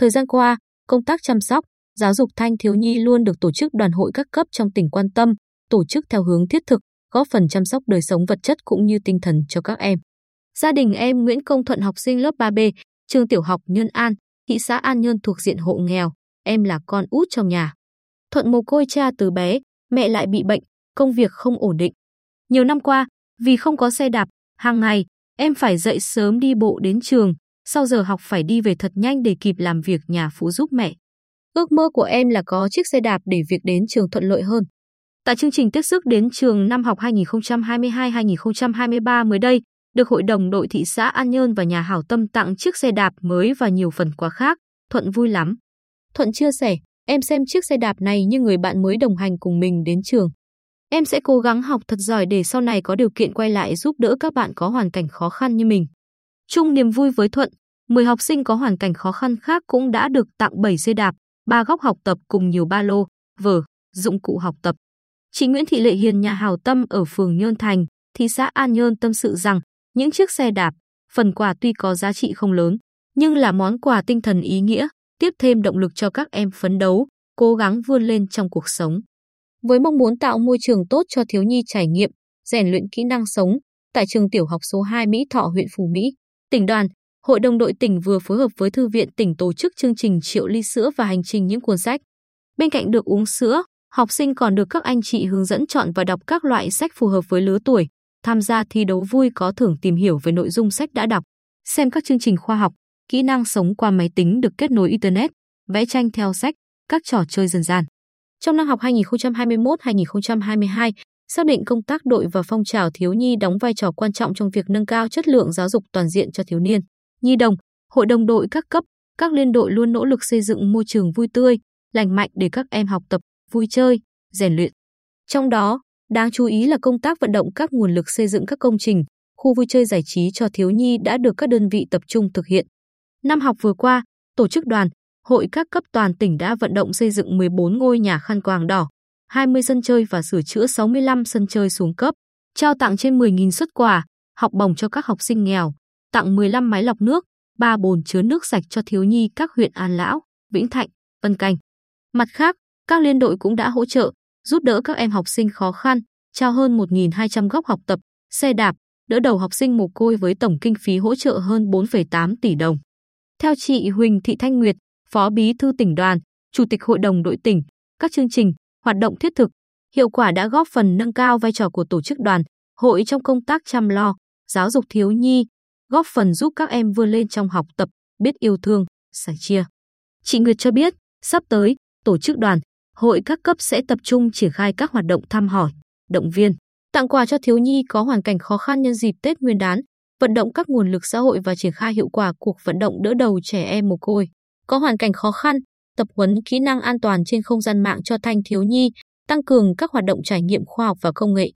Thời gian qua, công tác chăm sóc, giáo dục thanh thiếu nhi luôn được tổ chức đoàn hội các cấp trong tỉnh quan tâm, tổ chức theo hướng thiết thực, góp phần chăm sóc đời sống vật chất cũng như tinh thần cho các em. Gia đình em Nguyễn Công Thuận học sinh lớp 3B, trường tiểu học Nhân An, thị xã An Nhơn thuộc diện hộ nghèo, em là con út trong nhà. Thuận mồ côi cha từ bé, mẹ lại bị bệnh, công việc không ổn định. Nhiều năm qua, vì không có xe đạp, hàng ngày em phải dậy sớm đi bộ đến trường, sau giờ học phải đi về thật nhanh để kịp làm việc nhà phụ giúp mẹ. Ước mơ của em là có chiếc xe đạp để việc đến trường thuận lợi hơn. Tại chương trình tiếp sức đến trường năm học 2022-2023 mới đây, được Hội đồng đội thị xã An Nhơn và nhà hảo tâm tặng chiếc xe đạp mới và nhiều phần quà khác, Thuận vui lắm. Thuận chia sẻ, em xem chiếc xe đạp này như người bạn mới đồng hành cùng mình đến trường. Em sẽ cố gắng học thật giỏi để sau này có điều kiện quay lại giúp đỡ các bạn có hoàn cảnh khó khăn như mình. Chung niềm vui với Thuận, 10 học sinh có hoàn cảnh khó khăn khác cũng đã được tặng 7 xe đạp, 3 góc học tập cùng nhiều ba lô, vở, dụng cụ học tập. Chị Nguyễn Thị Lệ Hiền nhà hào tâm ở phường Nhơn Thành, thị xã An Nhơn tâm sự rằng những chiếc xe đạp, phần quà tuy có giá trị không lớn, nhưng là món quà tinh thần ý nghĩa, tiếp thêm động lực cho các em phấn đấu, cố gắng vươn lên trong cuộc sống. Với mong muốn tạo môi trường tốt cho thiếu nhi trải nghiệm, rèn luyện kỹ năng sống, tại trường tiểu học số 2 Mỹ Thọ huyện Phú Mỹ, tỉnh đoàn, Hội đồng đội tỉnh vừa phối hợp với Thư viện tỉnh tổ chức chương trình triệu ly sữa và hành trình những cuốn sách. Bên cạnh được uống sữa, học sinh còn được các anh chị hướng dẫn chọn và đọc các loại sách phù hợp với lứa tuổi, tham gia thi đấu vui có thưởng tìm hiểu về nội dung sách đã đọc, xem các chương trình khoa học, kỹ năng sống qua máy tính được kết nối Internet, vẽ tranh theo sách, các trò chơi dân gian. Trong năm học 2021-2022, xác định công tác đội và phong trào thiếu nhi đóng vai trò quan trọng trong việc nâng cao chất lượng giáo dục toàn diện cho thiếu niên. Nhi đồng, hội đồng đội các cấp, các liên đội luôn nỗ lực xây dựng môi trường vui tươi, lành mạnh để các em học tập, vui chơi, rèn luyện. Trong đó, đáng chú ý là công tác vận động các nguồn lực xây dựng các công trình, khu vui chơi giải trí cho thiếu nhi đã được các đơn vị tập trung thực hiện. Năm học vừa qua, tổ chức đoàn, hội các cấp toàn tỉnh đã vận động xây dựng 14 ngôi nhà khăn quàng đỏ, 20 sân chơi và sửa chữa 65 sân chơi xuống cấp, trao tặng trên 10.000 xuất quà, học bổng cho các học sinh nghèo, tặng 15 máy lọc nước, 3 bồn chứa nước sạch cho thiếu nhi các huyện An Lão, Vĩnh Thạnh, Vân Canh. Mặt khác, các liên đội cũng đã hỗ trợ, giúp đỡ các em học sinh khó khăn, trao hơn 1.200 góc học tập, xe đạp, đỡ đầu học sinh mồ côi với tổng kinh phí hỗ trợ hơn 4,8 tỷ đồng. Theo chị Huỳnh Thị Thanh Nguyệt, Phó Bí thư tỉnh đoàn, Chủ tịch Hội đồng đội tỉnh, các chương trình, hoạt động thiết thực, hiệu quả đã góp phần nâng cao vai trò của tổ chức đoàn, hội trong công tác chăm lo, giáo dục thiếu nhi, góp phần giúp các em vươn lên trong học tập, biết yêu thương, sẻ chia. Chị Nguyệt cho biết, sắp tới, tổ chức đoàn, hội các cấp sẽ tập trung triển khai các hoạt động thăm hỏi, động viên, tặng quà cho thiếu nhi có hoàn cảnh khó khăn nhân dịp Tết Nguyên đán, vận động các nguồn lực xã hội và triển khai hiệu quả cuộc vận động đỡ đầu trẻ em mồ côi có hoàn cảnh khó khăn, tập huấn kỹ năng an toàn trên không gian mạng cho thanh thiếu nhi, tăng cường các hoạt động trải nghiệm khoa học và công nghệ.